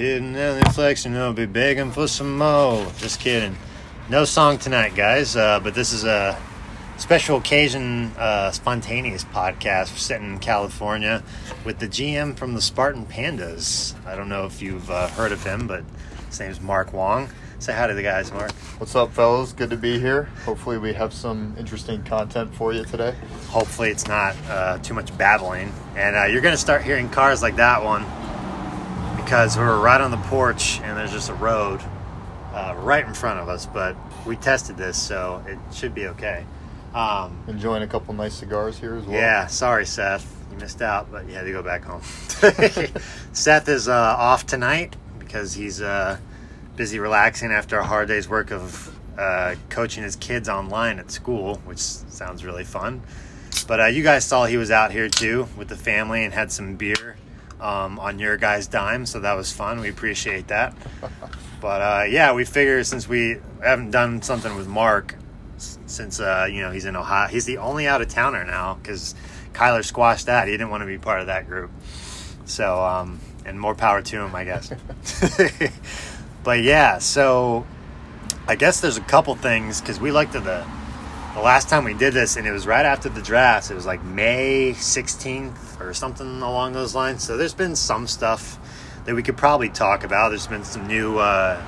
Hitting the flexion, I'll be begging for some more. Just kidding. No song tonight, guys, uh, but this is a special occasion, uh, spontaneous podcast. We're sitting in California with the GM from the Spartan Pandas. I don't know if you've uh, heard of him, but his name's Mark Wong. Say hi to the guys, Mark. What's up, fellas? Good to be here. Hopefully, we have some interesting content for you today. Hopefully, it's not uh, too much babbling. And uh, you're going to start hearing cars like that one because we're right on the porch and there's just a road uh, right in front of us. But we tested this, so it should be okay. Um, Enjoying a couple nice cigars here as well. yeah, sorry, Seth. You missed out, but you had to go back home. Seth is uh, off tonight because he's uh, busy relaxing after a hard day's work of uh, coaching his kids online at school, which sounds really fun. But uh, you guys saw he was out here too with the family and had some beer um, on your guys' dime, so that was fun. We appreciate that. But uh, yeah, we figure since we haven't done something with Mark since uh, you know he's in Ohio, he's the only out of towner now because Kyler squashed that. He didn't want to be part of that group. So um, and more power to him, I guess. but yeah, so I guess there's a couple things because we looked at the the last time we did this, and it was right after the draft. It was like May 16th or something along those lines. So there's been some stuff that we could probably talk about. There's been some new uh,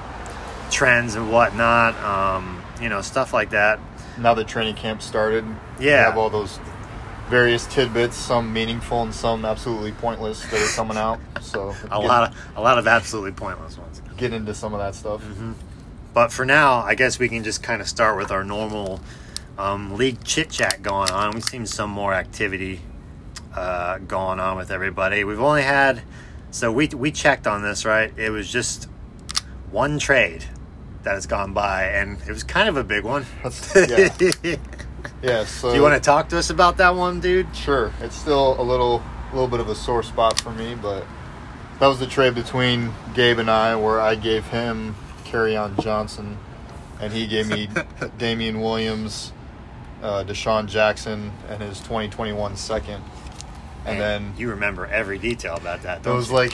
trends and whatnot, um, you know, stuff like that. Now that training camp started, we Yeah. have all those various tidbits, some meaningful and some absolutely pointless that are coming out. So A lot of a lot of absolutely pointless ones. get into some of that stuff. Mm-hmm. But for now, I guess we can just kind of start with our normal um, league chit chat going on. We've seen some more activity uh, going on with everybody. We've only had so we we checked on this right. It was just one trade that has gone by, and it was kind of a big one. Yeah. Yeah. So Do you want to talk to us about that one, dude? Sure. It's still a little, little bit of a sore spot for me, but that was the trade between Gabe and I, where I gave him on Johnson, and he gave me Damien Williams, uh, DeSean Jackson, and his 2021 second. And then you remember every detail about that. it was you? like,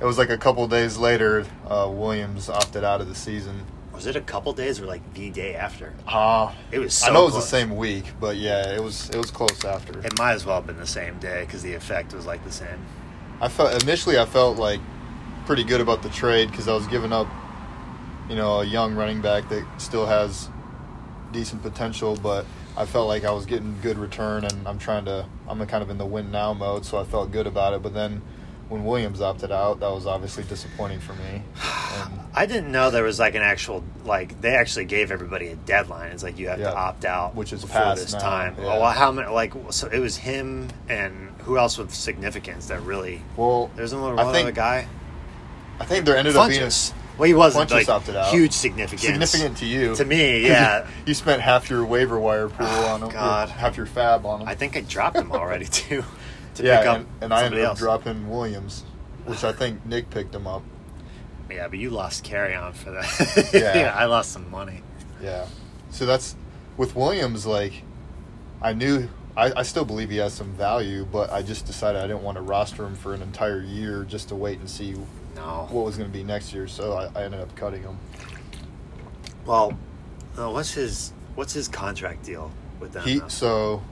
it was like a couple days later, uh, Williams opted out of the season. was it a couple days or like the day after? Uh, It was. So I know it was close. the same week, but yeah, it was it was close after. It might as well have been the same day because the effect was like the same. I felt initially I felt like pretty good about the trade because I was giving up, you know, a young running back that still has decent potential, but I felt like I was getting good return, and I'm trying to I'm kind of in the win now mode, so I felt good about it. But then when Williams opted out, that was obviously disappointing for me. And I didn't know there was like an actual like they actually gave everybody a deadline. It's like you have Yeah. to opt out, Which is before this now, time. yeah. Oh, well, how many? Like so, it was him and who else with significance that really? well, There's another guy. I think there ended up being. Well, he wasn't like huge significance. significant to you. To me, yeah. You, you spent half your waiver wire pool Oh, on him, God. half your fab on him. I think I dropped him already too. To yeah, pick up and, and I ended up else. dropping Williams, which I think Nick picked him up. Yeah, but you lost Kerryon for that. Yeah. I lost some money. Yeah. So that's with Williams. Like, I knew I, I still believe he has some value, but I just decided I didn't want to roster him for an entire year just to wait and see No. what was going to be next year. So I, I ended up cutting him. Well, uh, what's his what's his contract deal with them? He now? so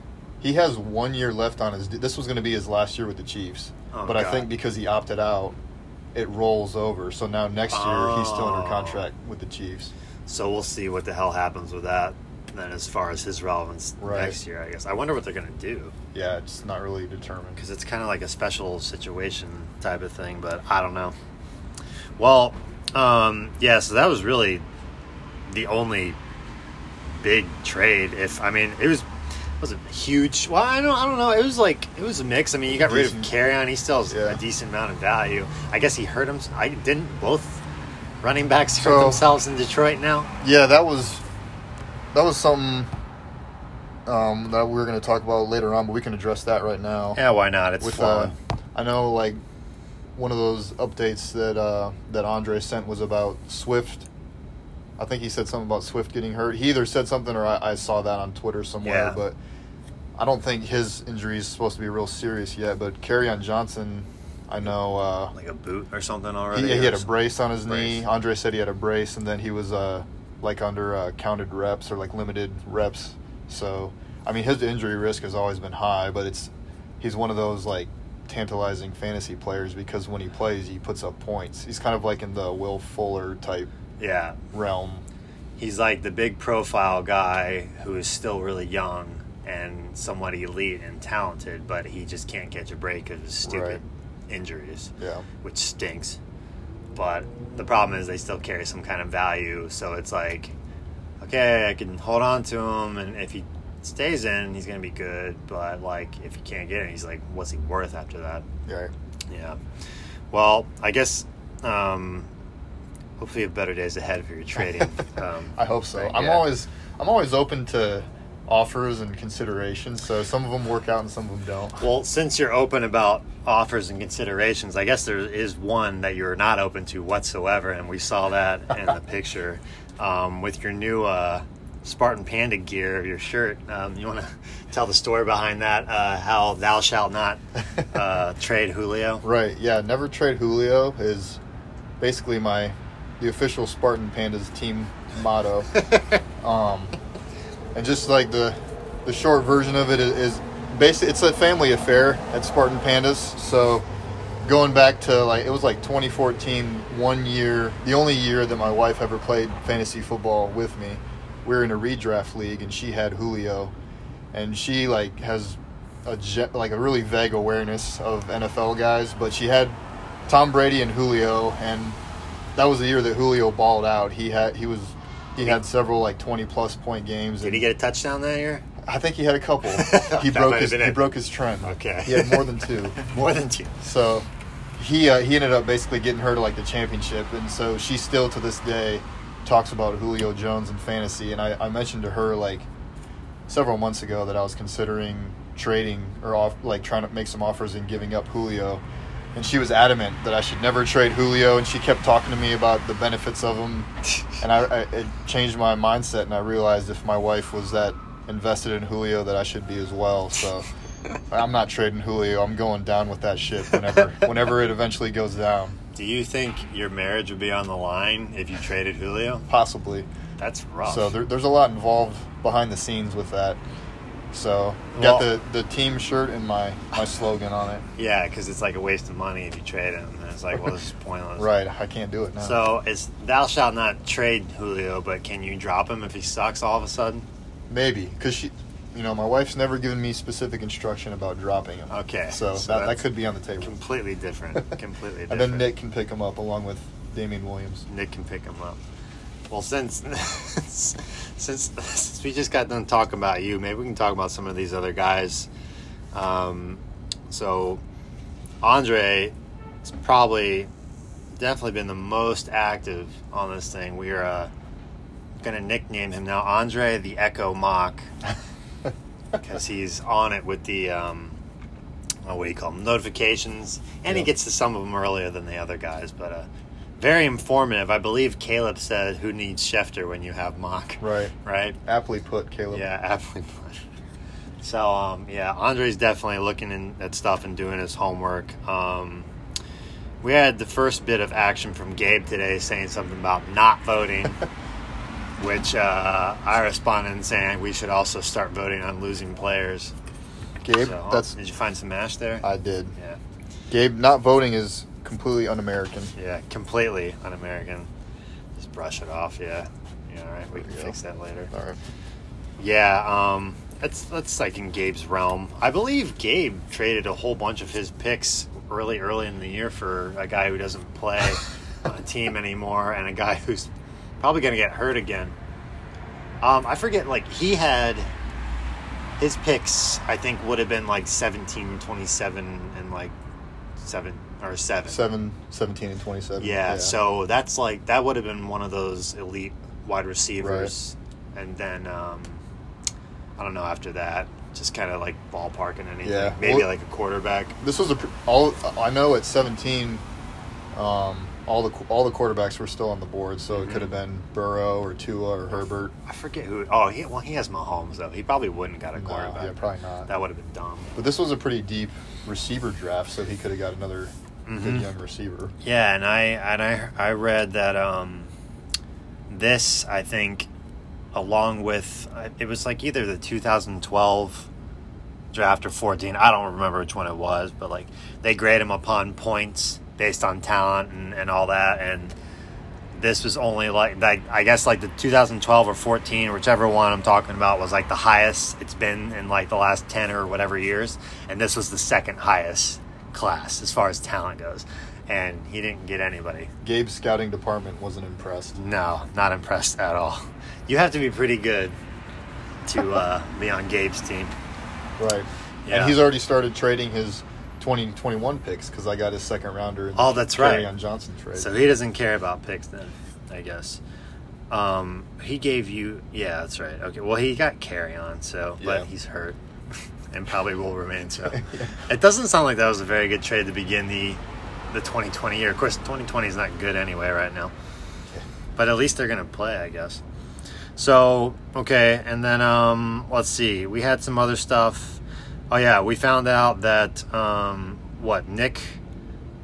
he has one year left on his. This was going to be his last year with the Chiefs, Oh, but I think because he opted out, it rolls over. So now next year he's still under Oh. contract with the Chiefs. So we'll see what the hell happens with that. Then, as far as his relevance Right. next year, I guess I wonder what they're gonna do Yeah, it's not really determined. because it's kind of like a special situation type of thing. But I don't know. Well, um, yeah. So that was really the only big trade. If I mean, it was wasn't huge. Well, I don't. I don't know. It was like it was a mix. I mean, you got rid of Decent. Kerryon. He still has Yeah. a decent amount of value. I guess he hurt him. I didn't both running backs hurt So- themselves in Detroit now. Yeah, that was that was something um, that we were going to talk about later on, but we can address that right now. Yeah, why not? It's With uh, fun. I know like one of those updates that uh, that Andre sent was about Swift. I think he said something about Swift getting hurt. He either said something or I, I saw that on Twitter somewhere, Yeah. but I don't think his injury is supposed to be real serious yet. But on Johnson, I know. Uh, like a boot or something already. he, he had a brace on his knee. Andre said he had a brace, and then he was uh, like under uh, counted reps or like limited reps. So, I mean, his injury risk has always been high, but it's he's one of those like tantalizing fantasy players because when he plays, he puts up points. He's kind of like in the Will Fuller type Yeah, realm. he's like the big profile guy who is still really young and somewhat elite and talented, but he just can't catch a break of his stupid injuries, Yeah, which stinks. But the problem is they still carry some kind of value, so it's like, okay, I can hold on to him, and if he stays in, he's gonna be good. But like, if he can't get in, he's like, what's he worth after that? yeah. Yeah. Well, I guess um, hopefully you have better days ahead for your trading. Um, I hope so. right, I'm yeah. always I'm always open to offers and considerations. So some of them work out and some of them don't. Well, since you're open about offers and considerations, I guess there is one that you're not open to whatsoever, and we saw that in the picture um, with your new uh, Spartan Panda gear, your shirt. Um, you want to tell the story behind that? Uh, how thou shalt not uh, trade Julio? Right. Yeah. Never trade Julio is basically my the official Spartan Pandas team motto. um, and just like the the short version of it is, is basically it's a family affair at Spartan Pandas. So going back to like it was like 2014, one year, the only year that my wife ever played fantasy football with me. We were in a redraft league, and she had Julio, and she like has a ge- like a really vague awareness of NFL guys, but she had Tom Brady and Julio, and that was the year that Julio balled out. He had he was he had several like 20 plus point games. Did he get a touchdown that year? I think he had a couple. He broke his he it. broke his trend. Okay. He had more than two. More than two. So he uh, he ended up basically getting her to like the championship, and so she still to this day talks about Julio Jones and fantasy. And I, I mentioned to her like several months ago that I was considering trading or off like trying to make some offers and giving up Julio. And she was adamant that I should never trade Julio, and she kept talking to me about the benefits of him. And I, I it changed my mindset, and I realized if my wife was that invested in Julio, that I should be as well. So I'm not trading Julio. I'm going down with that ship whenever whenever it eventually goes down. Do you think your marriage would be on the line if you traded Julio? Possibly. That's rough. So there, there's a lot involved behind the scenes with that. So got Well- the, the team shirt and my, my slogan on it. Yeah, because it's like a waste of money if you trade him. And it's like, well, this is pointless. Right. I can't do it now. So it's thou shalt not trade Julio, but can you drop him if he sucks all of a sudden? maybe because she, you know, my wife's never given me specific instruction about dropping him. Okay, So, so that, that could be on the table. Completely different. Completely different. And then Nick can pick him up along with Damien Williams. Nick can pick him up. Well, since since since we just got done talking about you, maybe we can talk about some of these other guys. Um, so Andre has probably definitely been the most active on this thing. We are uh, going to nickname him now Andre the Echo Mock because he's on it with the um, oh, what do you call them notifications, and he gets to some of them earlier than the other guys. But uh, very informative. I believe Caleb said, "Who needs Schefter when you have Mock?" Right. Right. Aptly put, Caleb. Yeah, aptly put. So um, yeah, Andre's definitely looking in, at stuff and doing his homework. Um, we had the first bit of action from Gabe today, saying something about not voting, which uh, I responded and saying we should also start voting on losing players. Gabe, So, that's did you find some mash there? I did. yeah, Gabe, not voting is completely un-American. yeah, completely un-American. Just brush it off. Yeah, yeah. All right, we can There go. fix that later. All right. Yeah, um, that's that's like in Gabe's realm. I believe Gabe traded a whole bunch of his picks early, early in the year for a guy who doesn't play on a team anymore, and a guy who's probably going to get hurt again. Um, I forget, like he had his picks. I think would have been like 17, 27, and like seven or seven. Seven, 17, and 27. Yeah, so that's like that would have been one of those elite wide receivers, and then um, I don't know after that, just kind of like ballparking anything. Yeah, maybe well- like a quarterback. this was a all. I know at 17, um, all the all the quarterbacks were still on the board, so it Mhm. could have been Burrow or Tua or Herbert. I forget who. Oh, he well he has Mahomes though. He probably wouldn't got a No, quarterback. yeah, probably not. That would have been dumb. But this was a pretty deep receiver draft, so he could have got another Mhm. good young receiver. Yeah, and I and I I read that um, this I think, along with it was like either the 2012 draft or 14. I don't remember which one it was, but like they grade him upon points based on talent and, and all that, and this was only like like I guess like the 2012 or 14, whichever one I'm talking about was like the highest it's been in like the last 10 or whatever years, and this was the second highest class as far as talent goes, and he didn't get anybody. Gabe's scouting department wasn't impressed. No, not impressed at all. You have to be pretty good to uh, be on Gabe's team. Right. Yeah. And he's already started trading his 2021 picks because I got his second rounder. in the Oh, that's right. On Johnson trade. So he doesn't care about picks then, I guess. Um, he gave you, yeah, that's right. Okay, well, he got Kerryon, so, Yeah. but he's hurt and probably will remain so. Yeah. It doesn't sound like that was a very good trade to begin the the 2020 year. Of course, 2020 is not good anyway right now, but at least they're gonna play, I guess. So okay, and then um, let's see. We had some other stuff. Oh yeah, we found out that um, what Nick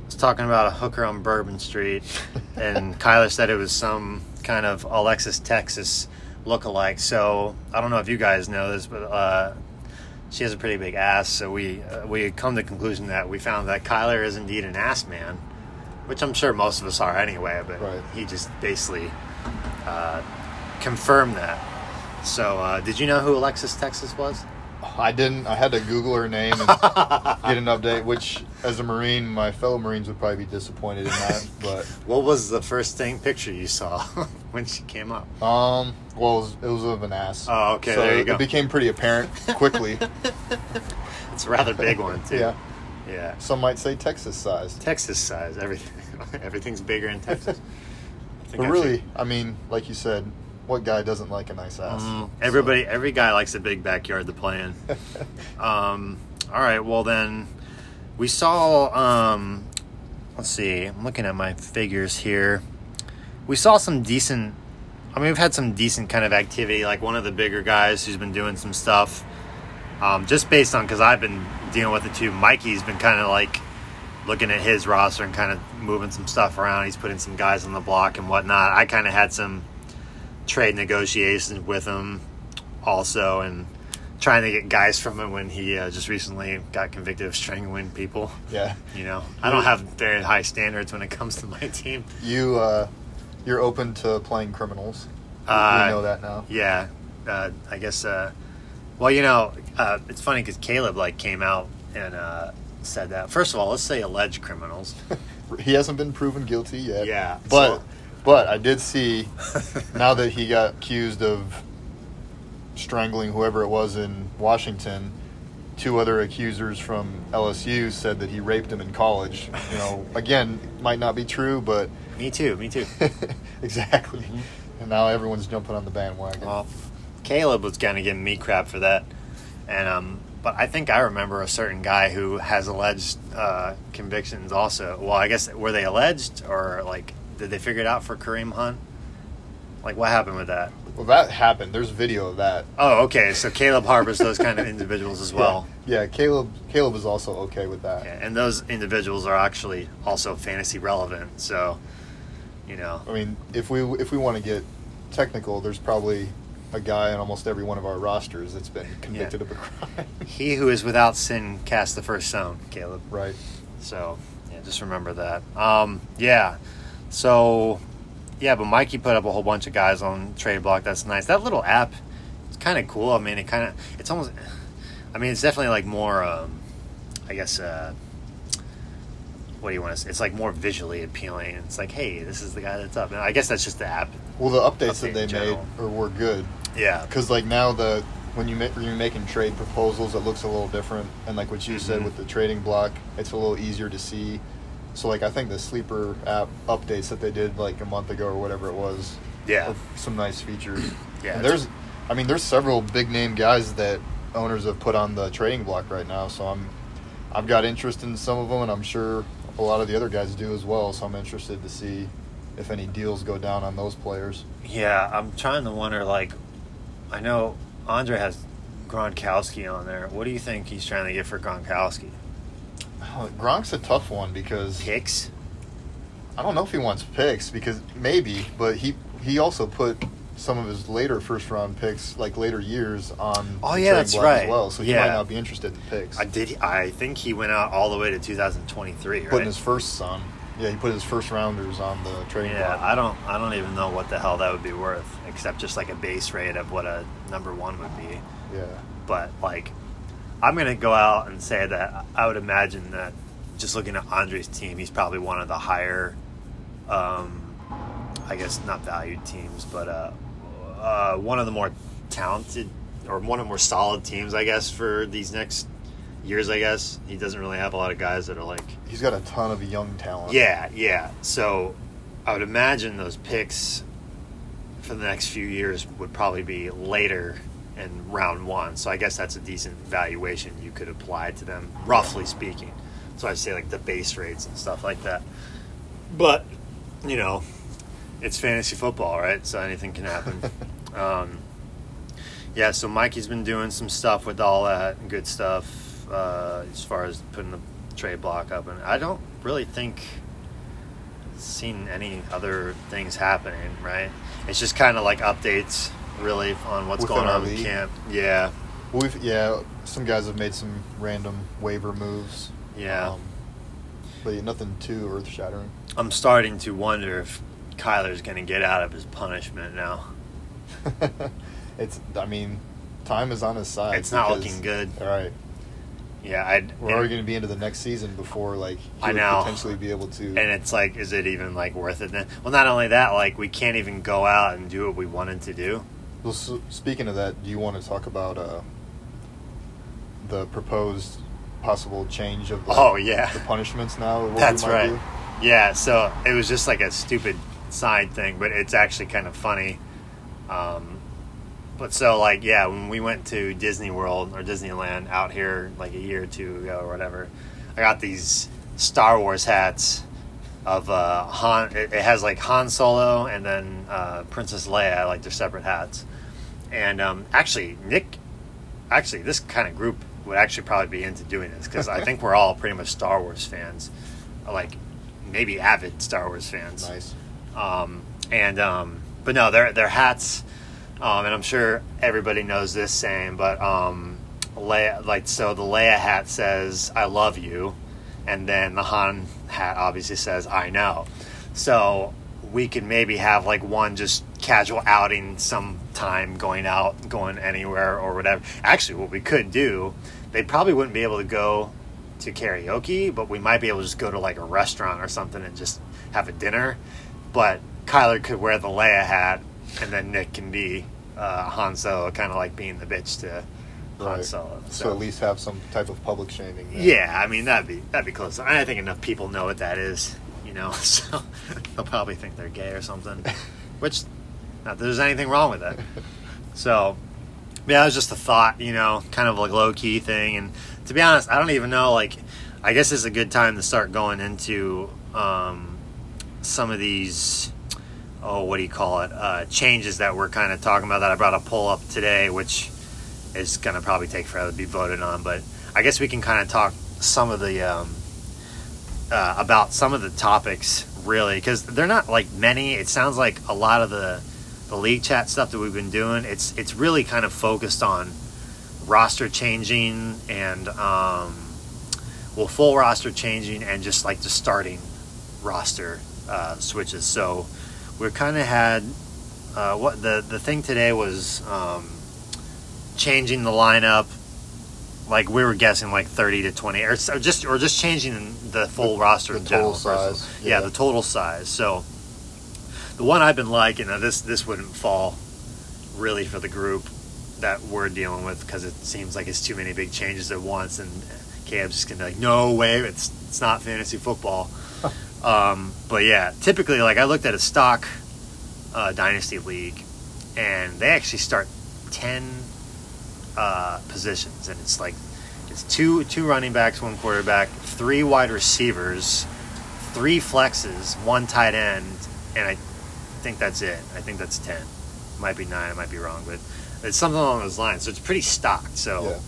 was talking about a hooker on Bourbon Street, and Kyler said it was some kind of Alexis Texas lookalike. So I don't know if you guys know this, but uh, she has a pretty big ass. So we uh, we had come to the conclusion that we found that Kyler is indeed an ass man, which I'm sure most of us are anyway. But Right. he just basically uh, confirmed that. So uh, did you know who Alexis Texas was? I didn't. I had to Google her name and get an update. Which, as a Marine, my fellow Marines would probably be disappointed in that. But What was the first thing picture you saw when she came up? um, well, it was, it was of an ass. Oh, okay, So there you go. It became pretty apparent quickly. It's a rather big one too. yeah. Yeah. Some might say Texas sized. Texas size. Everything. Everything's bigger in Texas. I think But I really, I mean, like you said, what guy doesn't like a nice ass? Mm, everybody, every guy likes a big backyard to play in. Um, all right. Well, then we saw. Um, let's see. I'm looking at my figures here. We saw some decent. I mean, we've had some decent kind of activity. Like one of the bigger guys who's been doing some stuff. Um, just based on because I've been dealing with it too. Mikey's been kind of like looking at his roster and kind of moving some stuff around. He's putting some guys on the block and whatnot. I kind of had some trade negotiations with him also and trying to get guys from him when he uh, just recently got convicted of strangling people. Yeah. You know, I don't have very high standards when it comes to my team. You, uh, you're open to playing criminals. Uh, we know that now. Yeah, uh, I guess. Uh, well, you know, uh, it's funny because Caleb like came out and uh, said that. First of all, let's say alleged criminals. He hasn't been proven guilty yet. Yeah, But so- but I did see now that he got accused of strangling whoever it was in Washington, two other accusers from LSU said that he raped him in college. You know, again, might not be true, but me too. Me too. exactly. And now everyone's jumping on the bandwagon. Well, Caleb was kind of giving me crap for that, and um, but I think I remember a certain guy who has alleged uh, convictions also. Well, I guess were they alleged or like did they figure it out for Kareem Hunt? Like what happened with that? Well, that happened. There's video of that. Oh, okay. So Caleb harbors those kind of individuals as well. Yeah, yeah Caleb. Caleb is also okay with that. Yeah, and those individuals are actually also fantasy relevant. So, you know, I mean, if we if we want to get technical, there's probably a guy on almost every one of our rosters that's been convicted of a crime. he who is without sin cast the first stone, Caleb. right. So yeah, just remember that. Um, yeah. So yeah, but Mikey put up a whole bunch of guys on trade block. That's nice. That little app, it's kind of cool. I mean, it kind of it's almost. I mean, it's definitely like more. Um, I guess. Uh, what do you want to say? It's like more visually appealing. It's like, hey, this is the guy that's up. And I guess that's just the app. Well, the updates Update that they made or were good Yeah. because like now the when you ma- when you're making trade proposals, it looks a little different. And like what you said Mhm. with the trading block, it's a little easier to see. So like I think the sleeper app updates that they did like a month ago or whatever it was, Yeah. some nice features. Yeah, And there's, I mean, there's several big name guys that owners have put on the trading block right now. So I'm, I've got interest in some of them, and I'm sure a lot of the other guys do as well. So I'm interested to see if any deals go down on those players. Yeah, I'm trying to wonder. Like, I know Andre has Gronkowski on there. What do you think he's trying to get for Gronkowski? Oh, Gronk's a tough one because Picks. I don't know if he wants picks because maybe, but he he also put some of his later first round picks, like later years, on. Oh, yeah, that's right. As well, so he Yeah. might not be interested in picks. I did. I think he went out all the way to 2023. Right? Putting his first son, yeah, he put his first rounders on the trading yeah, block. I don't. I don't even know what the hell that would be worth, except just like a base rate of what a number one would be. yeah, But like, I'm gonna go out and say that I would imagine that just looking at Andre's team, he's probably one of the higher, um, I guess not valued teams, but uh, uh, one of the more talented or one of the more solid teams, I guess, for these next years. I guess he doesn't really have a lot of guys that are like he's got a ton of young talent. yeah, yeah. So I would imagine those picks for the next few years would probably be later in round one. So I guess that's a decent valuation you could apply to them, roughly speaking. So I'd say like the base rates and stuff like that. But, you know, it's fantasy football, right? So anything can happen. um, yeah, so Mikey's been doing some stuff with all that good stuff uh, as far as putting the trade block up, and I don't really think seen any other things happening. Right? It's just kind of like updates, really, on what's Within going on in camp. Yeah, We've yeah, some guys have made some random waiver moves. yeah. Um, but yeah, nothing too earth shattering. I'm starting to wonder if Kyler's going to get out of his punishment now. it's I mean, time is on his side. It's not because- looking good. All right, Yeah, I'd, we're already going to be into the next season before like he I would know. potentially be able to. and it's like, is it even like worth it? Then? Well, not only that, like we can't even go out and do what we wanted to do. Well, so, speaking of that, do you want to talk about uh, the proposed possible change of the, Oh, yeah. the punishments now? What That's right. do? Yeah, so it was just like a stupid side thing, but it's actually kind of funny. Um, but so, like, yeah, when we went to Disney World or Disneyland out here like a year or two ago or whatever, I got these Star Wars hats of uh, Han. It, it has like Han Solo and then uh, Princess Leia, like they're separate hats. And um, actually, Nick, actually, this kind of group would actually probably be into doing this because I think we're all pretty much Star Wars fans, like maybe avid Star Wars fans. Nice. Um, and um, but no, their their hats, um, and I'm sure everybody knows this saying, but um, Leia, like so, the Leia hat says "I love you," and then the Han hat obviously says "I know." So we could maybe have like one just casual outing sometime going out, going anywhere or whatever. Actually, what we could do, they probably wouldn't be able to go to karaoke, but we might be able to just go to like a restaurant or something and just have a dinner. But Kyler could wear the Leia hat, and then Nick can be uh, Han Solo, kind of like being the bitch to Han Right. Solo. So, at least have some type of public shaming. there. yeah, I mean that'd be that'd be close. I think enough people know what that is, you know, so they'll probably think they're gay or something. Which, not that there's anything wrong with that. So, yeah, it was just a thought, you know, kind of like low key thing. And to be honest, I don't even know. Like, I guess it's a good time to start going into um, some of these. Oh, what do you call it? Uh, changes that we're kind of talking about that I brought a poll up today, which is going to probably take forever to be voted on. But I guess we can kind of talk some of the um, uh, about some of the topics really because they're not like many. It sounds like a lot of the the league chat stuff that we've been doing. It's it's really kind of focused on roster changing and um, well full roster changing and just like the starting roster uh, switches. So we've kind of had uh, what the the thing today was um, changing the lineup. Like we were guessing, like thirty to twenty, or, so just or just changing the full The- roster the in general. size, yeah, yeah. the total size. So the one I've been liking, now this this wouldn't fall really for the group that we're dealing with because it seems like it's too many big changes at once, and Caleb's just gonna be like, no way, it's it's not fantasy football. um, but yeah, typically, like I looked at a stock uh, dynasty league, and they actually start ten uh, positions, and it's like it's two two running backs, one quarterback, three wide receivers, three flexes, one tight end, and I think that's it. I think that's ten. Might be nine. I might be wrong, but it's something along those lines. So it's pretty stocked. So Yeah.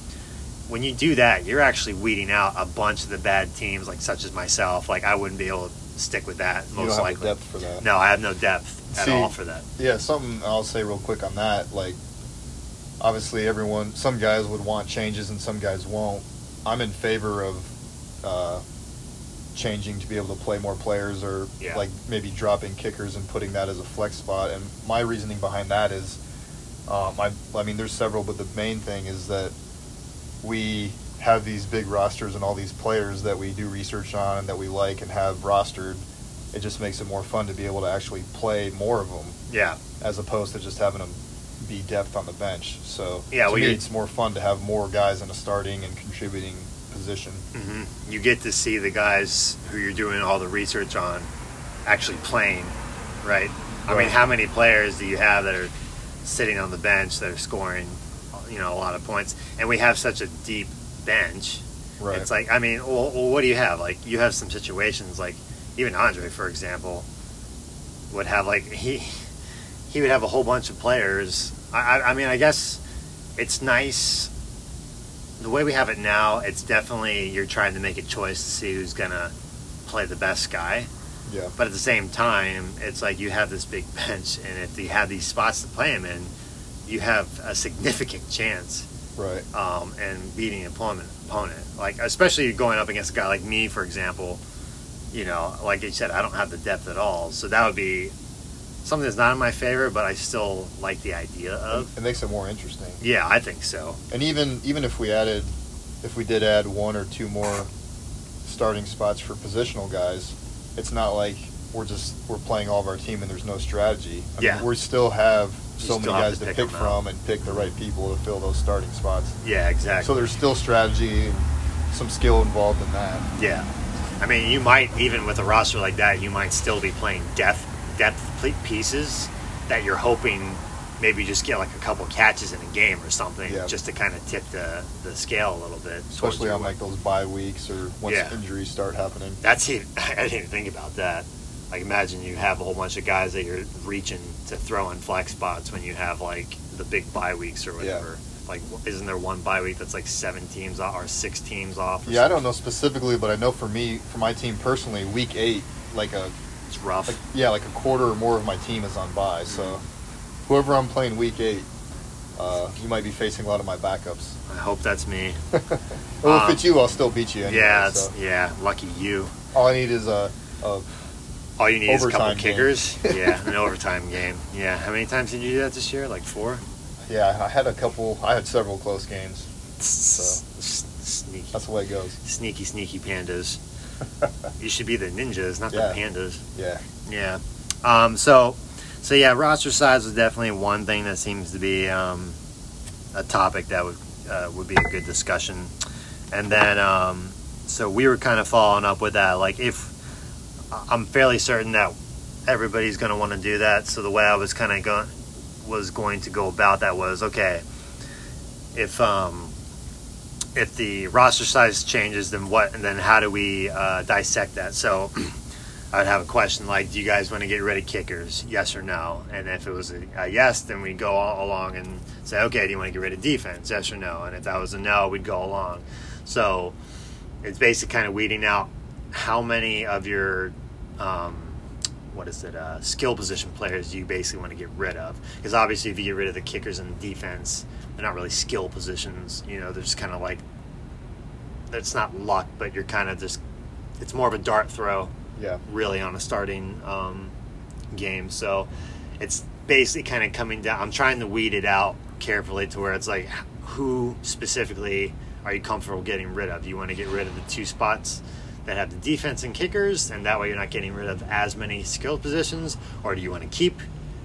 when you do that, you're actually weeding out a bunch of the bad teams, like such as myself. Like I wouldn't be able to stick with that most likely. the depth for that. No, I have no depth at See, all for that. Yeah, something I'll say real quick on that. Like, obviously, everyone, some guys would want changes and some guys won't. I'm in favor of uh, changing to be able to play more players or Yeah. like maybe dropping kickers and putting that as a flex spot. And my reasoning behind that is, um, I, I mean, there's several, but the main thing is that we have these big rosters and all these players that we do research on and that we like and have rostered. It just makes it more fun to be able to actually play more of them Yeah, as opposed to just having them be depth on the bench. So Yeah, well, me, it's more fun to have more guys in a starting and contributing position. hmm you get to see the guys who you're doing all the research on actually playing, right? I mean, how many players do you have that are sitting on the bench that are scoring, you know, a lot of points? And we have such a deep bench. Right. It's like, I mean, well, well, what do you have? Like, you have some situations, like even Andre, for example, would have like he he would have a whole bunch of players. I, I, I mean, I guess it's nice. The way we have it now, it's definitely you're trying to make a choice to see who's gonna play the best guy. yeah. But at the same time, it's like you have this big bench, and if you have these spots to play him in, you have a significant chance Right. um, and beating an opponent. Opponent, like especially going up against a guy like me, for example. You know, like you said, I don't have the depth at all, so that would be something that's not in my favor, but I still like the idea of. It makes it more interesting. Yeah, I think so. And even even if we added, if we did add one or two more starting spots for positional guys, it's not like we're just we're playing all of our team and there's no strategy. I Yeah. mean, we still have so still many have guys to to pick pick, them from and pick the right people to fill those starting spots. Yeah, exactly. So there's still strategy and some skill involved in that. Yeah, I mean, you might even with a roster like that, you might still be playing depth depth pieces that you're hoping maybe just get like a couple catches in a game or something, Yeah. just to kind of tip the the scale a little bit. especially on like those bye weeks or once Yeah. injuries start happening. That's even, I didn't even think about that. Like imagine you have a whole bunch of guys that you're reaching to throw in flex spots when you have like the big bye weeks or Yeah. whatever. Like, isn't there one bye week that's like seven teams off or six teams off? or Yeah, I don't know specifically, but I know for me, for my team personally, week eight, like a It's rough. like, yeah, like a quarter or more of my team is on bye. So whoever I'm playing week eight, uh, you might be facing a lot of my backups. I hope that's me. Well, Um, if it's you, I'll still beat you. Anyway, yeah, so. yeah. Lucky you. all I need is a, a All you need is a couple kickers. yeah, an overtime game. Yeah. How many times did you do that this year? Like four. yeah. I had a couple. I had several close games. So Sneaky, That's the way it goes. sneaky, sneaky pandas. You should be the ninjas, not Yeah. the pandas. Yeah. Yeah. Um, so, so yeah, roster size was definitely one thing that seems to be um, a topic that would uh, would be a good discussion. And then, um, so we were kind of following up with that. Like, if I'm fairly certain that everybody's going to want to do that, so the way I was kind of going was going to go about that was okay. If um, if the roster size changes, then what? And then how do we uh, dissect that? So. I'd have a question like, "Do you guys want to get rid of kickers? Yes or no?" And if it was a, a yes, then we'd go along and say, "Okay, do you want to get rid of defense? Yes or no?" And if that was a no, we'd go along. So it's basically kind of weeding out how many of your um, what is it uh, skill position players you basically want to get rid of? Because obviously, if you get rid of the kickers and the defense, they're not really skill positions. You know, they're just kind of like it's not luck, but you're kind of just it's more of a dart throw Yeah. really on a starting um, game. So it's basically kind of coming down. I'm trying to weed it out carefully to where it's like, who specifically are you comfortable getting rid of? Do you want to get rid of the two spots that have the defense and kickers, and that way you're not getting rid of as many skill positions, or do you want to keep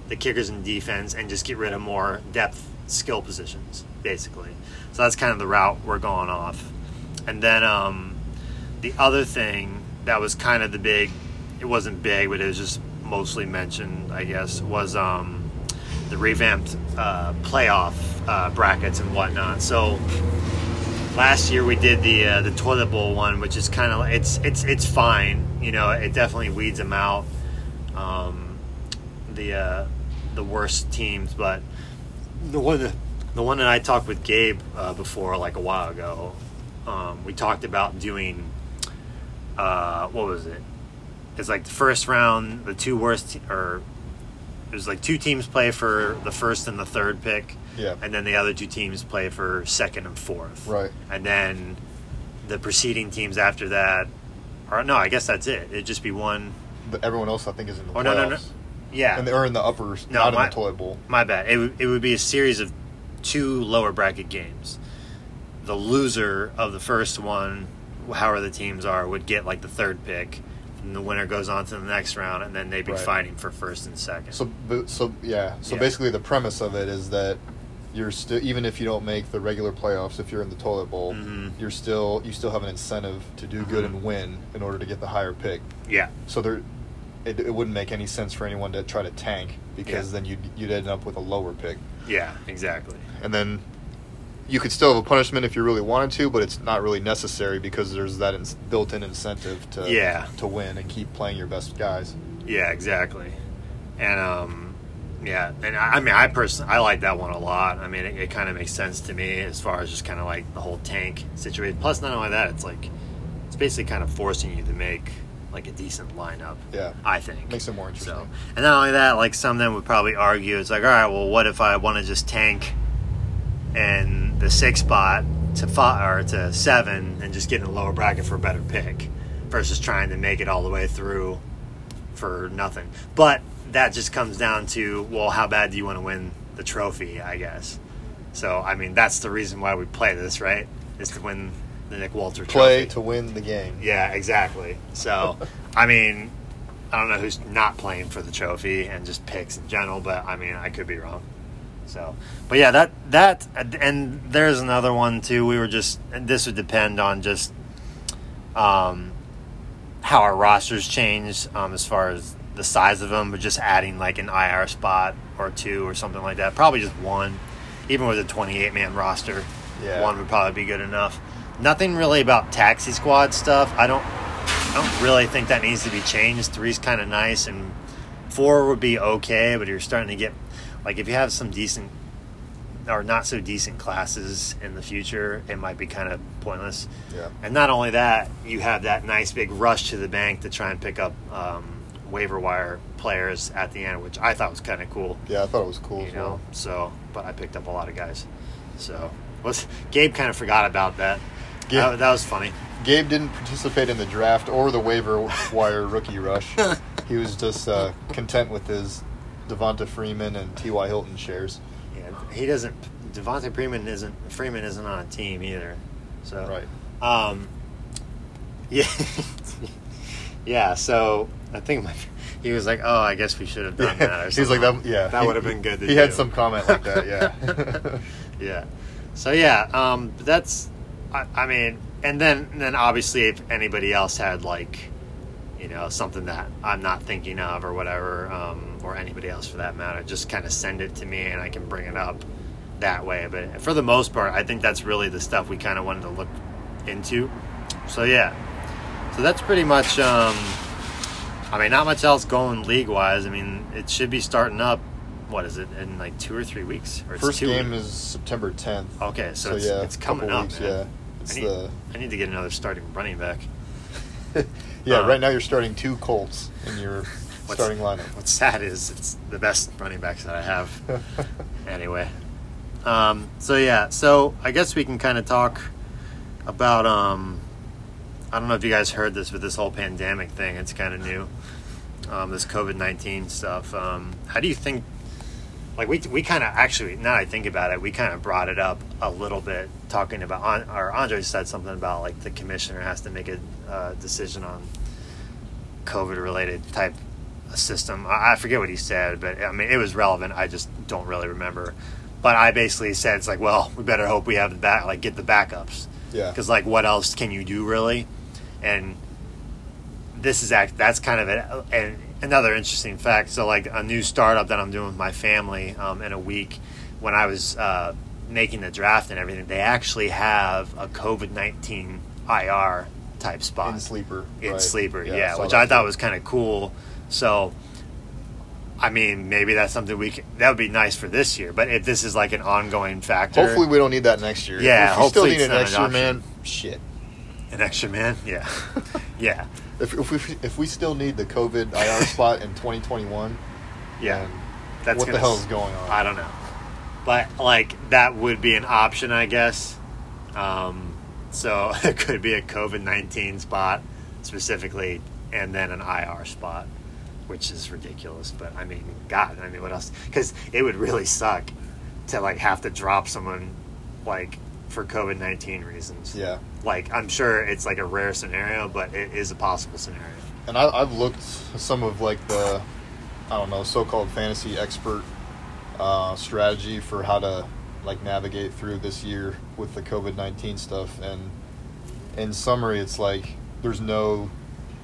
the kickers and defense and just get rid of more depth skill positions, basically? So that's kind of the route we're going off. And then um, the other thing that was kind of the big it wasn't big but it was just mostly mentioned i guess was um, the revamped uh, playoff uh, brackets and whatnot so last year we did the uh, the toilet bowl one which is kind of it's it's it's fine you know it definitely weeds them out um, the uh, the worst teams but the one that the one that I talked with Gabe uh, before, like a while ago, um, we talked about doing. Uh, what was it? It's like the first round, the two worst, te- or it was like two teams play for the first and the third pick, Yeah. and then the other two teams play for second and fourth, Right. and then the preceding teams after that, or no, I guess that's it. It'd just be one. But everyone else, I think, is in the Oh playoffs. no, no, no. Yeah, And they are in the upper, No, not my- in the toilet bowl. My bad. It, would- it would be a series of two lower bracket games. The loser of the first one, however the teams are, would get like the third pick, and the winner goes on to the next round, and then they'd be Right. fighting for first and second. So, so yeah. So Yeah. basically, the premise of it is that you're still, even if you don't make the regular playoffs, if you're in the toilet bowl, Mhm. you're still, you still have an incentive to do good Mhm. and win in order to get the higher pick. yeah, So there, it, it wouldn't make any sense for anyone to try to tank because Yeah. then you'd you'd end up with a lower pick, yeah, exactly. and then you could still have a punishment if you really wanted to, but it's not really necessary because there's that ins- built-in incentive to Yeah. to win and keep playing your best guys. Yeah, exactly. And um, yeah, and I, I mean, I personally I like that one a lot. I mean, it, it kind of makes sense to me as far as just kind of like the whole tank situation. Plus, not only that, it's like it's basically kind of forcing you to make like a decent lineup. Yeah. I think Makes it more interesting. So, and not only that, like some of them would probably argue, it's like, all right, well, what if I want to just tank in the six spot to five or to seven and just get in the lower bracket for a better pick versus trying to make it all the way through for nothing. But that just comes down to, well, how bad do you want to win the trophy? I guess. So, I mean, that's the reason why we play this, right? Is to win the Nick Walter Play trophy. to win the game. Yeah, exactly. So, I mean, I don't know who's not playing for the trophy and just picks in general, but I mean, I could be wrong. So, but yeah, that that and there's another one too. We were just this would depend on just um how our rosters change um as far as the size of them, but just adding like an IR spot or two or something like that. Probably just one, even with a 28 man roster. Yeah. One would probably be good enough. Nothing really about taxi squad stuff. I don't I don't really think that needs to be changed. Three's kind of nice, and four would be okay. But you're starting to get like if you have some decent or not so decent classes in the future, it might be kind of pointless. Yeah. And not only that, you have that nice big rush to the bank to try and pick up um, waiver wire players at the end, which I thought was kind of cool. Yeah, I thought it was cool You as know, well. so but I picked up a lot of guys. So was Gabe kind of forgot about that. Gabe- That, that was funny. Gabe didn't participate in the draft or the waiver wire rookie rush. He was just uh, content with his Devonta Freeman and T.Y. Hilton shares. Yeah, he doesn't. Devonta Freeman isn't. Freeman isn't on a team either. So Right. Um. Yeah. yeah. So I think my he was like, "Oh, I guess we should have done that." Or He's like that. Yeah, that would have been good. To he had some comment like that. Yeah. yeah. So yeah, um, that's. I, I mean, and then then obviously if anybody else had like, you know, something that I'm not thinking of or whatever, um, or anybody else for that matter, just kind of send it to me and I can bring it up that way. But for the most part, I think that's really the stuff we kind of wanted to look into. So yeah, so that's pretty much. Um, I mean, not much else going league wise. I mean, it should be starting up. What is it in like two or three weeks? Or First game weeks? is September 10th. Okay, so, So, it's, yeah, it's coming up. weeks, yeah. It's I need, the- I need to get another starting running back. Yeah, Uh, right now you're starting two Colts in your starting lineup. What's sad is it's the best running backs that I have. anyway, um, so yeah, so I guess we can kind of talk about. Um, I don't know if you guys heard this, but this whole pandemic thing, it's kind of new. Um, this COVID nineteen stuff. Um, how do you think? Like we we kind of actually now that I think about it, we kind of brought it up a little bit, talking about. Or Andre said something about like the commissioner has to make a uh, decision on COVID related type system. I I forget what he said, but I mean it was relevant. I just don't really remember. But I basically said it's like, well, we better hope we have the back, like get the backups, Yeah. because like what else can you do really? And this is act that's kind of a, an, another interesting fact. So like a new startup that I'm doing with my family um, in a week, when I was uh, making the draft and everything, they actually have a COVID nineteen IR type spot In sleeper. in right. sleeper I yeah, saw which i thought too. was kind of cool so I mean, maybe that's something we can. That would be nice for this year. But if this is like an ongoing factor, Hopefully, we don't need that next year. Yeah, if we still hopefully need an option. man. Shit. an extra man, yeah, yeah, If, if we if we still need the COVID IR spot in 2021, yeah. That's what the hell is going on? I don't know, but like that would be an option, I guess. Um, so it could be a COVID nineteen spot specifically, and then an IR spot, which is ridiculous. But I mean, God, I mean, what else? Because it would really suck to like have to drop someone like for COVID nineteen reasons. Yeah. Like I'm sure it's like a rare scenario, but it is a possible scenario. And I, I've looked some of like the, I don't know, so-called fantasy expert uh, strategy for how to like navigate through this year with the COVID nineteen stuff. And in summary, it's like there's no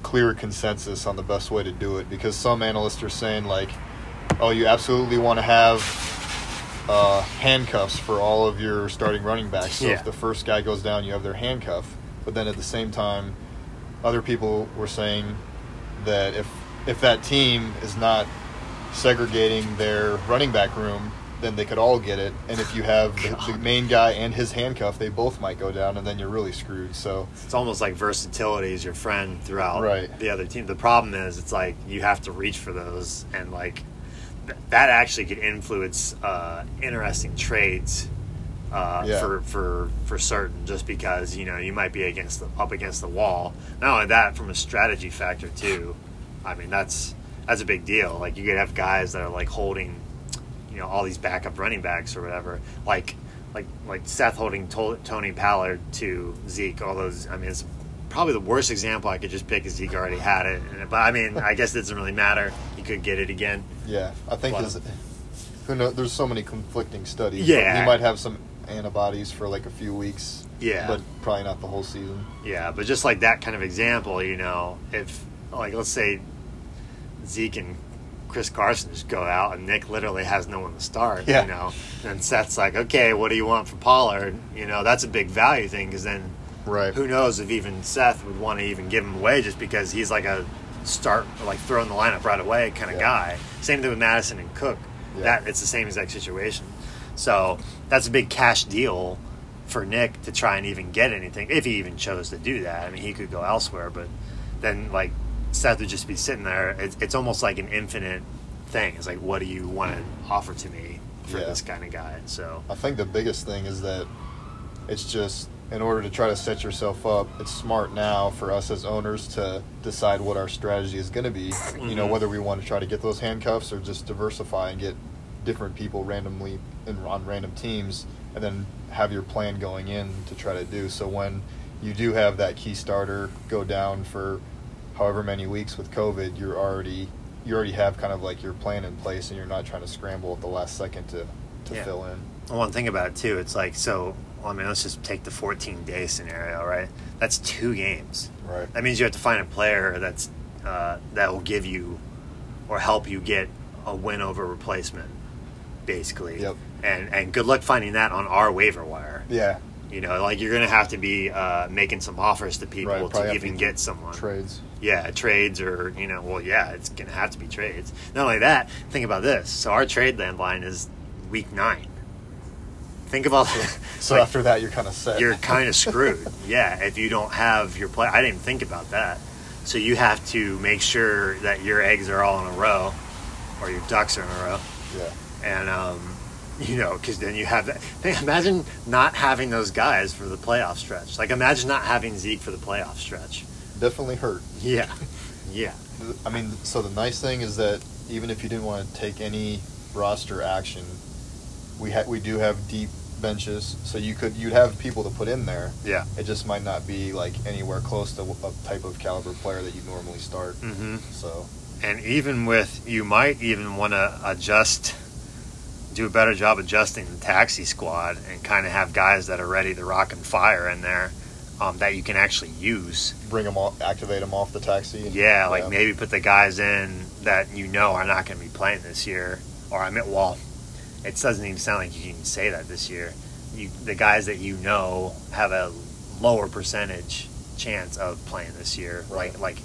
clear consensus on the best way to do it because some analysts are saying like, oh, you absolutely want to have uh, handcuffs for all of your starting running backs. So Yeah. if the first guy goes down, you have their handcuff. But then at the same time, other people were saying that if if that team is not segregating their running back room, then they could all get it. And if you have the, the main guy and his handcuff, they both might go down, and then you're really screwed. So it's almost like versatility is your friend throughout Right. the other team. The problem is, it's like you have to reach for those, and like th- that actually could influence uh, interesting trades uh, Yeah. for for for certain. Just because you know you might be against the, up against the wall. Not only that, from a strategy factor too. I mean, that's that's a big deal. Like you could have guys that are like holding, you know, all these backup running backs or whatever. Like like like Seth holding to- Tony Pollard to Zeke. All those. I mean, it's probably the worst example I could just pick. Is Zeke already had it, but I mean, I guess it doesn't really matter. He could get it again. yeah, I think his, um, who knows, there's so many conflicting studies. Yeah. he might have some antibodies for like a few weeks. Yeah. but probably not the whole season. Yeah, but just like that kind of example, you know, if like let's say Zeke and Chris Carson just go out and Nick literally has no one to start, Yeah. you know, and Seth's like, okay, what do you want for Pollard? You know, that's a big value thing because then Right. who knows if even Seth would want to even give him away just because he's like a start like throw in the lineup right away kind of Yeah. guy. Same thing with Mattison and Cook. Yeah. That it's the same exact situation. So that's a big cash deal for Nick to try and even get anything if he even chose to do that. I mean, he could go elsewhere, but then like Seth would just be sitting there. It's, it's almost like an infinite thing. It's like, what do you want to offer to me for Yeah. this kind of guy? So I think the biggest thing is that it's just in order to try to set yourself up, it's smart now for us as owners to decide what our strategy is going to be. You know, Mhm. whether we want to try to get those handcuffs or just diversify and get different people randomly in, on random teams, and then have your plan going in to try to do. So when you do have that key starter go down for however many weeks with COVID, you're already you already have kind of like your plan in place, and you're not trying to scramble at the last second to to Yeah. fill in. One thing about it too, it's like so. I mean, let's just take the 14 day scenario, right? That's two games. Right. That means you have to find a player that's uh, that will give you or help you get a win over replacement, basically. Yep. And and good luck finding that on our waiver wire. Yeah. You know, like you're gonna have to be uh, making some offers to people Right, to even to get someone. Trades. Yeah, trades or you know, well, yeah, it's gonna have to be trades. Not only that, think about this. So our trade landline is week nine. Think about So like, after that, you're kind of set. you're kind of screwed. Yeah, if you don't have your play, I didn't think about that. So you have to make sure that your eggs are all in a row, or your ducks are in a row, yeah. and um, you know, because then you have that. Imagine not having those guys for the playoff stretch. Like imagine not having Zeke for the playoff stretch. Definitely hurt. Yeah, yeah, I mean, so the nice thing is that even if you didn't want to take any roster action, we ha- we do have deep benches, so you could you'd have people to put in there. yeah. It just might not be like anywhere close to a type of caliber player that you normally start. hmm So And even with, you might even want to adjust, do a better job adjusting the taxi squad and kind of have guys that are ready to rock and fire in there um, that you can actually use. bring them off, activate them off the taxi. and- Yeah, like maybe put the guys in that you know are not going to be playing this year. Or I mean, well, it doesn't even sound like you can say that this year. You, the guys that you know have a lower percentage chance of playing this year, Right. like like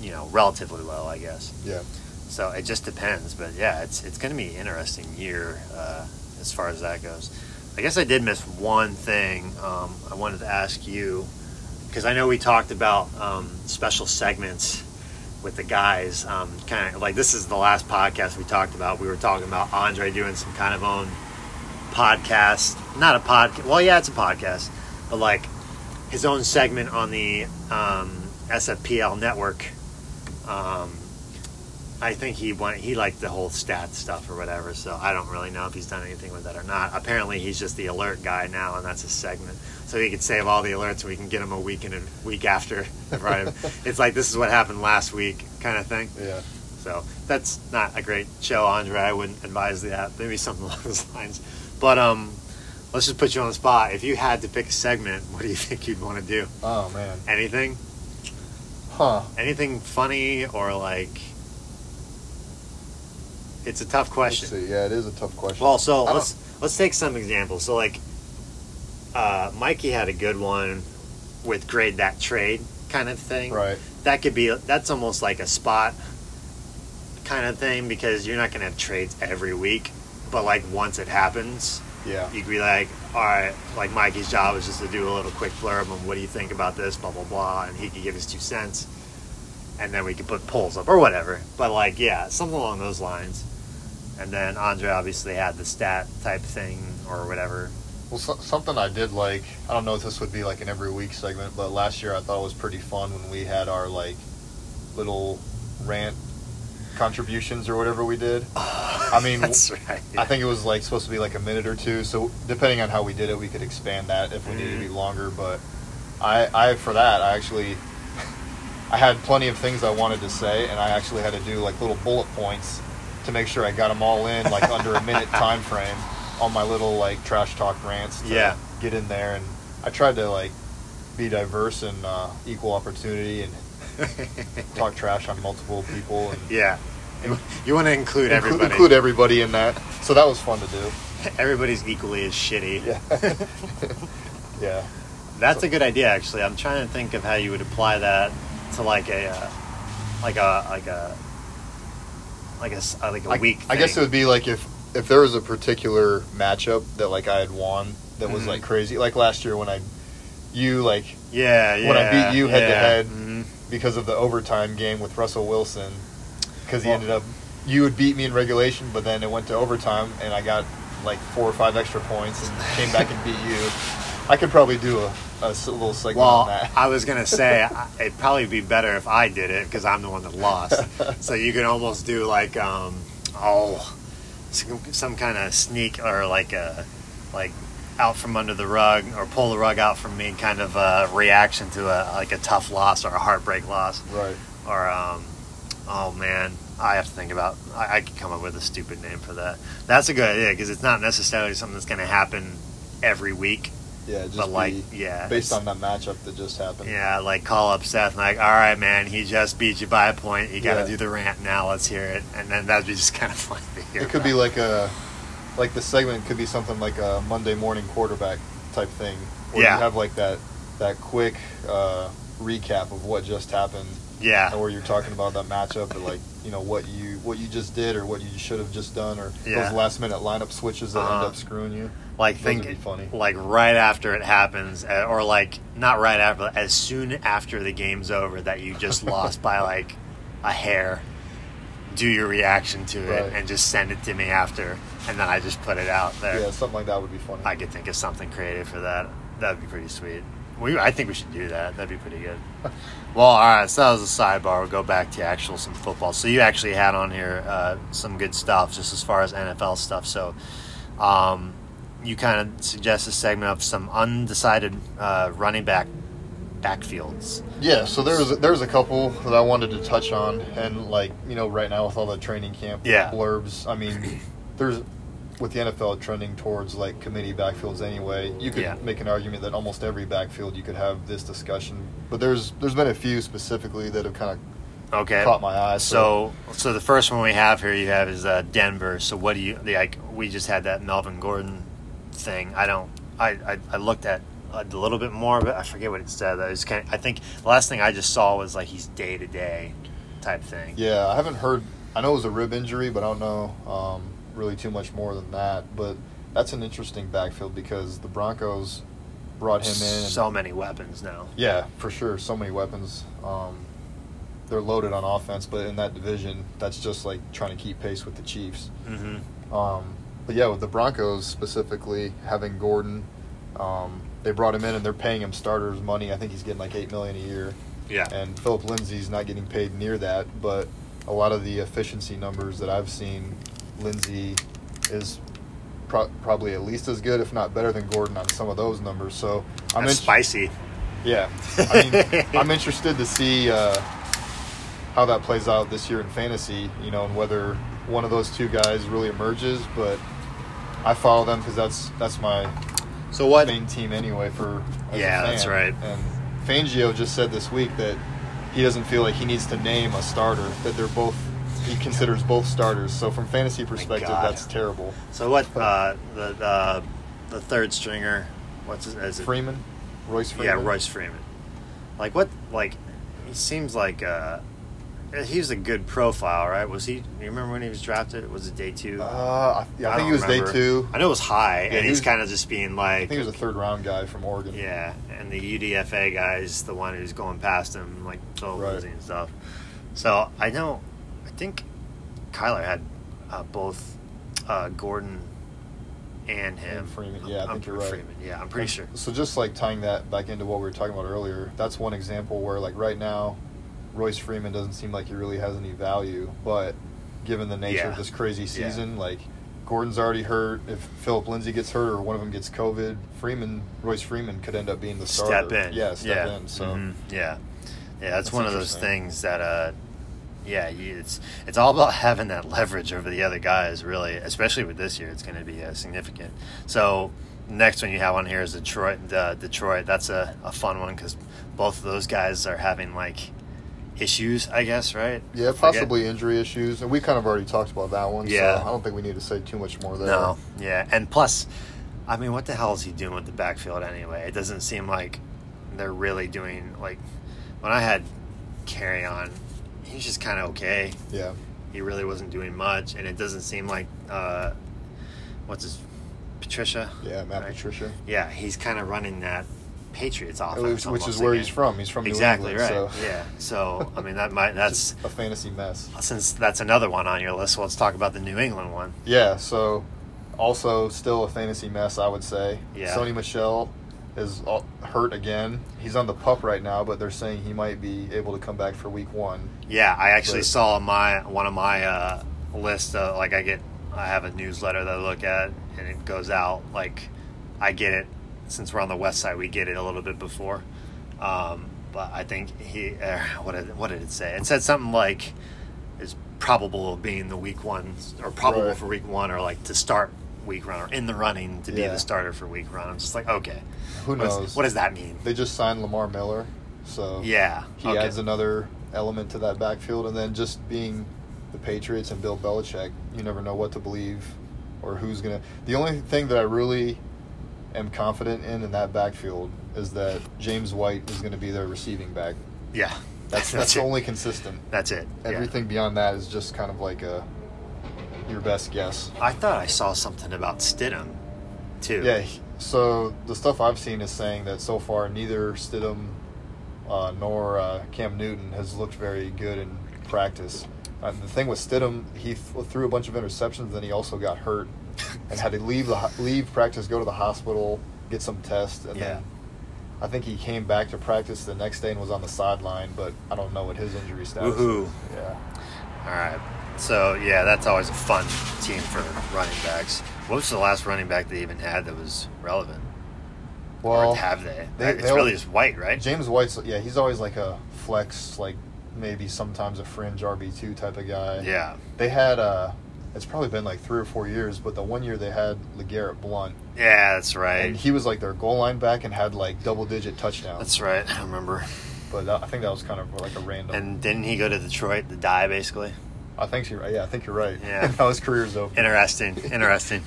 you know, relatively low, I guess. Yeah. So it just depends, but yeah, it's it's going to be an interesting year uh, as far as that goes. I guess I did miss one thing. Um, I wanted to ask you because I know we talked about um, special segments with the guys. Um, kind of like this is the last podcast we talked about. We were talking about Andre doing some kind of own podcast, not a podcast. Well, yeah, it's a podcast, but like his own segment on the um, SFPL network. Um, I think he went, he liked the whole stat stuff or whatever. So I don't really know if he's done anything with that or not. Apparently, he's just the alert guy now, and that's his segment. So he could save all the alerts, and we can get him a week and a week after. Right? it's like this is what happened last week, kind of thing. Yeah. So that's not a great show, Andre. I wouldn't advise that. Maybe something along those lines. But um, let's just put you on the spot. If you had to pick a segment, what do you think you'd want to do? Oh man. Anything? Huh. Anything funny or like? It's a tough question. Yeah, it is a tough question. Well, so let's let's take some examples. So like, uh, Mikey had a good one with grade that trade kind of thing. Right. That could be that's almost like a spot kind of thing because you're not going to have trades every week, but like once it happens, Yeah. you could be like, all right, like Mikey's job is just to do a little quick blurb on what do you think about this, blah blah blah, and he could give his two cents, and then we could put polls up or whatever. But like, yeah, something along those lines. And then Andre obviously had the stat type thing or whatever. Well, so, something I did like, I don't know if this would be like an every week segment, but last year I thought it was pretty fun when we had our like little rant contributions or whatever we did. I mean, that's right. I think it was like supposed to be like a minute or two. So depending on how we did it, we could expand that if we needed to be Mhm. longer. But I, I for that, I actually, I had plenty of things I wanted to say, and I actually had to do like little bullet points to make sure I got them all in like under a minute time frame on my little like trash talk rants. To Yeah. get in there, and I tried to like be diverse and uh, equal opportunity and talk trash on multiple people and yeah. You, want to include inclu- everybody. include everybody in that. So that was fun to do. Everybody's equally as shitty. Yeah. yeah. That's a good idea, actually. I'm trying to think of how you would apply that to like a, uh, like a, like a, like a, like a I, week. I guess it would be like if if there was a particular matchup that like I had won that was Mhm. like crazy, like last year when I, you like Yeah, yeah. when I beat you head-to-head. Mhm. because of the overtime game with Russell Wilson, because he Well- ended up you would beat me in regulation, but then it went to overtime and I got like four or five extra points and came back and beat you. I could probably do a, a little segment Well, on that. I was gonna say it'd probably be better if I did it because I'm the one that lost. so you can almost do like, um, oh, some, some kind of sneak or like a, like out from under the rug or pull the rug out from me kind of a reaction to a like a tough loss or a heartbreak loss right. or um, oh man, I have to think about. I, I could come up with a stupid name for that. That's a good idea because it's not necessarily something that's going to happen every week, Yeah, just but like be yeah, based on that matchup that just happened. yeah, like call up Seth and like, all right, man, he just beat you by a point. You got to Yeah. do the rant now. Let's hear it, and then that'd be just kind of fun to hear. It could be like a, like the segment could be something like a Monday morning quarterback type thing, where Yeah. you have like that that quick uh, recap of what just happened, yeah, where you're talking about that matchup, or like you know what you what you just did, or what you should have just done, or Yeah. those last minute lineup switches that Uh-huh. end up screwing you. Like those think like right after it happens, uh, or like not right after, as soon after the game's over that you just lost by like a hair. Do your reaction to it Right. and just send it to me after, and then I just put it out there. Yeah, something like that would be funny. I could think of something creative for that. That'd be pretty sweet. We, I think we should do that. That'd be pretty good. well, all right. So that was a sidebar. We'll go back to actual some football. So you actually had on here uh, some good stuff, just as far as NFL stuff. So um, you kind of suggest a segment of some undecided uh, running back backfields. Yeah, so there's there's a couple that I wanted to touch on, and like you know, right now with all the training camp Yeah. blurbs, I mean, there's with the NFL trending towards like committee backfields anyway. You could Yeah. make an argument that almost every backfield you could have this discussion, but there's there's been a few specifically that have kind of Okay. caught my eye. So, so the first one we have here you have is uh, Denver. So what do you like? We just had that Melvin Gordon thing. I don't. I I, I looked at a little bit more, but I forget what it said. I was kind. I think the last thing I just saw was like he's day to day type thing. yeah, I haven't heard I know it was a rib injury, but I don't know um, really too much more than that. But that's an interesting backfield because the Broncos brought him in. So many weapons now. Yeah, for sure. So many weapons. Um, they're loaded on offense, but in that division, that's just like trying to keep pace with the Chiefs. Mm-hmm. Um, but yeah, with the Broncos specifically having Gordon, um, they brought him in and they're paying him starters money. I think he's getting like eight million a year, Yeah. and Philip Lindsay's not getting paid near that. But a lot of the efficiency numbers that I've seen, Lindsay is pro- probably at least as good, if not better than Gordon on some of those numbers. So I'm That's in- spicy. yeah, I mean, I'm interested to see uh, how that plays out this year in fantasy. You know, and whether one of those two guys really emerges. But I follow them because that's that's my So what? main team anyway. For Yeah, that's right. And Fangio just said this week that he doesn't feel like he needs to name a starter. That they're both he considers both starters. So from fantasy perspective, that's terrible. So what? Uh, the the the third stringer. What's his? Is it? Freeman, Royce Freeman. Yeah, Royce Freeman. Like what? Like he seems like uh, he was a good profile, right? Was he? You remember when he was drafted? Was it day two? Uh, I, yeah, I, think don't he was remember. day two. I know it was high, Yeah, and he's was- kind of just being like, I think he was a third round guy from Oregon. yeah. And the UDFA guy's the one who's going past him, like Phil Right. Lindsay and stuff. So I know, I think Kyler had uh, both uh, Gordon and him. And Freeman. Yeah, I I'm- you're right. Freeman. Yeah, I'm pretty sure. So just like tying that back into what we were talking about earlier, that's one example where like right now, Royce Freeman doesn't seem like he really has any value, but given the nature Yeah. of this crazy Yeah. season, like Gordon's already hurt. If Philip Lindsay gets hurt or one of them gets COVID, Freeman, Royce Freeman could end up being the starter. Step in. Yeah, step yeah. in. So Mhm. yeah, yeah, that's, That's one of those things that uh, yeah, you, it's it's all about having that leverage over the other guys. Really, especially with this year, it's going to be uh, significant. So next one you have on here is Detroit. Uh, Detroit. That's a, a fun one because both of those guys are having like issues. I guess right. yeah, Forget- possibly injury issues, and we kind of already talked about that one. Yeah. so I don't think we need to say too much more there. No, yeah, and plus, I mean, what the hell is he doing with the backfield anyway? It doesn't seem like they're really doing like when I had Kerryon, he was just kind of okay. Yeah, He really wasn't doing much, and it doesn't seem like uh, what's his Patricia? yeah, Matt Right. Patricia. Yeah, he's kind of running that Patriots offense, Which, which is where again. he's from. He's from New exactly England, right. So. Yeah, so I mean that might that's a fantasy mess. since that's another one on your list. Let's talk about the New England one. Yeah, so also still a fantasy mess, I would say. Yeah. Sony Michel is hurt again. He's on the pup right now, but they're saying he might be able to come back for week one. Yeah, I actually But- saw my one of my uh, list. Uh, like I get, I have a newsletter that I look at, and it goes out. Like I get it since we're on the west side. We get it a little bit before. Um, but I think he. Uh, what did what did it say? It said something like is probable of being the week one or probable Right. for week one or like to start week one or in the running to be the starter for week one. I'm just like okay, Who What is- knows? what does that mean? They just signed Lamar Miller, so Yeah, he okay. adds another element to that backfield. And then just being the Patriots and Bill Belichick, you never know what to believe or who's gonna. The only thing that I really am confident in in that backfield is that James White is going to be their receiving back. Yeah, That's that's it. only consistent. That's it. Yeah. Everything beyond that is just kind of like a your best guess. I thought I saw something about Stidham, too. Yeah. So the stuff I've seen is saying that so far neither Stidham uh, nor uh, Cam Newton has looked very good in practice. Uh, the thing with Stidham, he th- threw a bunch of interceptions, then he also got hurt and had to leave the leave practice, go to the hospital, get some tests, and Yeah. then I think he came back to practice the next day and was on the sideline. But I don't know what his injury status. Woohoo. Is. Yeah. All right. So yeah, that's always a fun team for running backs. What was the last running back they even had that was relevant? Well, or have they? they- it's they- really just White, right? James White's yeah, he's always like a flex, like maybe sometimes a fringe RB two type of guy. Yeah. They had uh it's probably been like three or four years, but the one year they had LeGarrette Blunt, Yeah, that's right. and he was like their goal line back and had like double digit touchdowns. That's right. I remember. But that, I think that was kind of like a random. And didn't he go to Detroit to die, basically? I think you're right. Yeah, I think you're right. Yeah. now his career's over. Interesting. Interesting.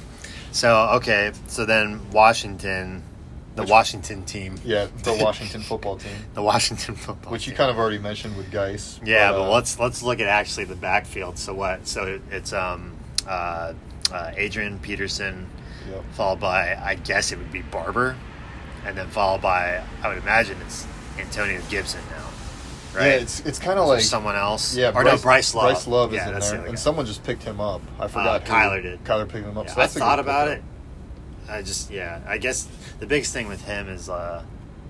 So okay. So then Washington, the Which- Washington team. Yeah, the Washington football team, The Washington football. which you team. kind of already mentioned with Guice. Yeah, but uh, let's let's look at actually the backfield. So what? So it's um uh, uh Adrian Peterson, Yep. followed by I guess it would be Barber, and then followed by I would imagine it's Antonio Gibson now, right? Yeah, it's it's kind of like someone else. Yeah, or no, Bryce Love. Bryce Love is yeah, in the there, other and someone just picked him up. I forgot. who- Kyler did. Kyler picked him up. Yeah, so I thought about it. I just yeah. I guess the biggest thing with him is uh,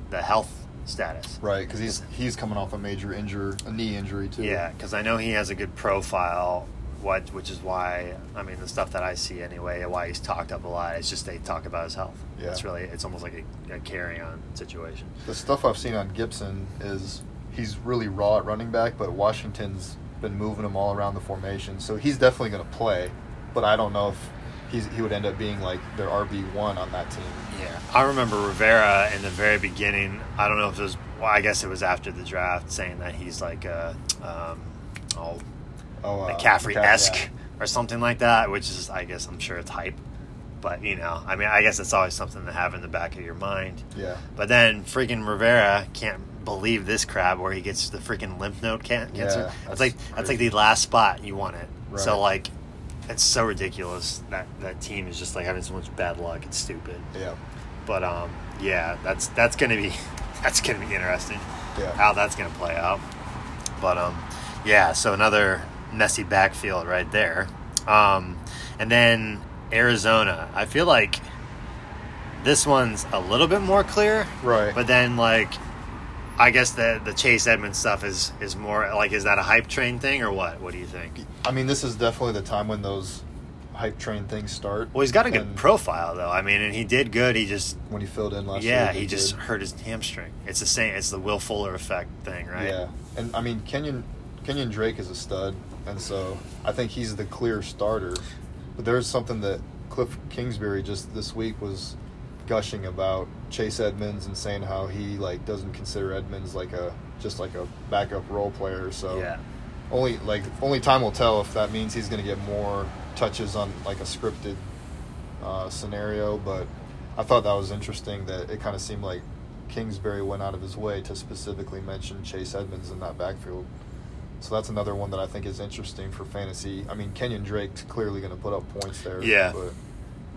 the health status. Right, because he's he's coming off a major injury, a knee injury too. Yeah, because I know he has a good profile. What, which is why I mean the stuff that I see anyway, why he's talked up a lot. It's just they talk about his health. Yeah. It's really it's almost like a, a Kerryon situation. The stuff I've seen on Gibson is he's really raw at running back, but Washington's been moving him all around the formation, so he's definitely going to play. But I don't know if he's he would end up being like their RB one on that team. Yeah, I remember Rivera in the very beginning. I don't know if it was. Well, I guess it was after the draft, saying that he's like a um, oh Oh, uh, McCaffrey esque yeah. or something like that, which is I guess I'm sure it's hype. But you know, I mean, I guess it's always something to have in the back of your mind. Yeah, But then freaking Rivera can't believe this crap where he gets the freaking lymph node can- cancer. Yeah, that's, that's like that's like the last spot you want it. Right. So like, it's so ridiculous that that team is just like having so much bad luck. It's stupid. yeah, But um, yeah, that's that's gonna be that's gonna be interesting yeah. how that's gonna play out. But um, yeah, so another messy backfield right there. Um, and then Arizona, I feel like this one's a little bit more clear. Right. But then like, I guess the the Chase Edmonds stuff is is more like is that a hype train thing or what? What do you think? I mean, this is definitely the time when those hype train things start. Well, he's got a good And profile though. I mean, and he did good. He just when he filled in last year. yeah, he just hurt his hamstring. It's the same. It's the Will Fuller effect thing, right? Yeah, and I mean Kenyan Kenyan Drake is a stud, and so I think he's the clear starter. But there's something that Cliff Kingsbury just this week was gushing about Chase Edmonds and saying how he like doesn't consider Edmonds like a just like a backup role player. So Yeah. only like only time will tell if that means he's going to get more touches on like a scripted uh, scenario. But I thought that was interesting that it kind of seemed like Kingsbury went out of his way to specifically mention Chase Edmonds in that backfield. So that's another one that I think is interesting for fantasy. I mean, Kenyan Drake's clearly going to put up points there. Yeah. but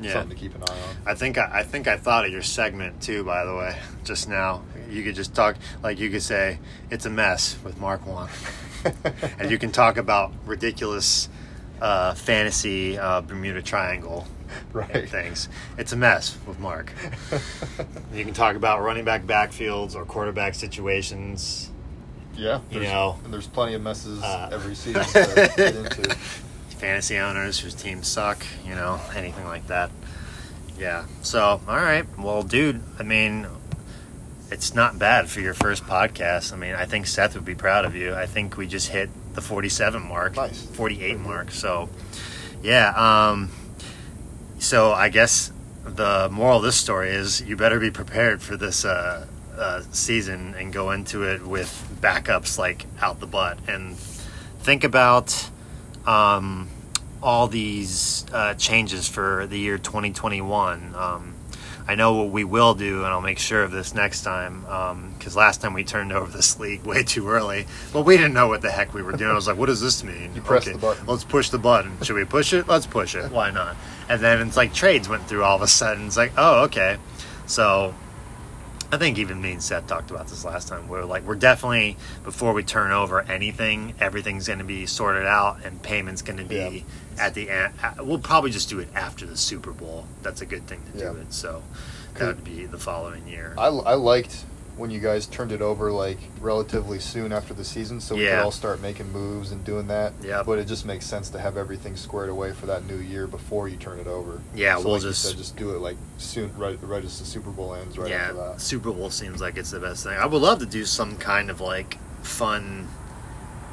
Yeah. something to keep an eye on. I think I, I think I thought of your segment too. By the way, just now you could just talk like you could say it's a mess with Mark One, and you can talk about ridiculous uh, fantasy uh, Bermuda Triangle Right. things. It's a mess with Mark. You can talk about running back backfields or quarterback situations. Yeah, You there's- know, and there's plenty of messes uh, every season to get into. fantasy owners whose teams suck, you know, anything like that. Yeah. So, all right. Well, dude, I mean, it's not bad for your first podcast. I mean, I think Seth would be proud of you. I think we just hit the 47 mark, Nice. 48 mark. So, yeah. Um, so I guess the moral of this story is you better be prepared for this uh, uh, season and go into it with backups like out the butt and think about um, all these uh, changes for the year 2021. Um, I know what we will do, and I'll make sure of this next time. Because last time we turned over this league way too early, but we didn't know what the heck we were doing. I was like, "What does this mean?" You press the button. Let's push the button. Should we push it? Let's push it. Why not? And then it's like trades went through all of a sudden. It's like, oh, okay. So I think even me and Seth talked about this last time. We're like, we're definitely before we turn over anything, everything's going to be sorted out, and payments going to be Yeah. at the end. We'll probably just do it after the Super Bowl. That's a good thing to Yeah. do it. So that would be the following year. I, I liked when you guys turned it over like relatively soon after the season, so we Yeah. could all start making moves and doing that. Yeah. But it just makes sense to have everything squared away for that new year before you turn it over. Yeah, so we'll like just- said, just do it like soon, right, right as the Super Bowl ends, right yeah, after that. Super Bowl seems like it's the best thing. I would love to do some kind of like fun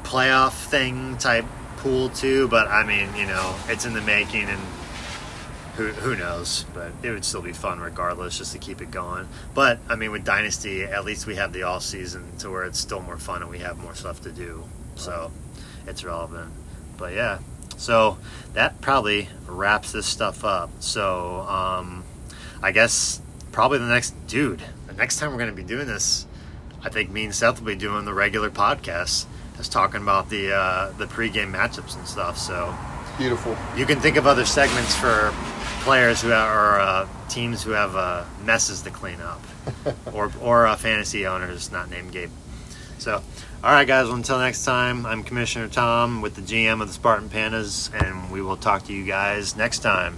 playoff thing type pool too, but I mean, you know, it's in the making and who who knows, but it would still be fun regardless just to keep it going. But I mean with Dynasty, at least we have the off season to where it's still more fun and we have more stuff to do. So it's relevant. But yeah. So that probably wraps this stuff up. So um I guess probably the next dude. The next time we're going to be doing this, I think me and Seth will be doing the regular podcast, just talking about the uh, the pregame matchups and stuff. So Beautiful. you can think of other segments for players who are or uh, teams who have uh, messes to clean up, or or uh, fantasy owners not named Gabe. So, all right, guys. Well, until next time, I'm Commissioner Tom with the GM of the Spartan Pandas, and we will talk to you guys next time.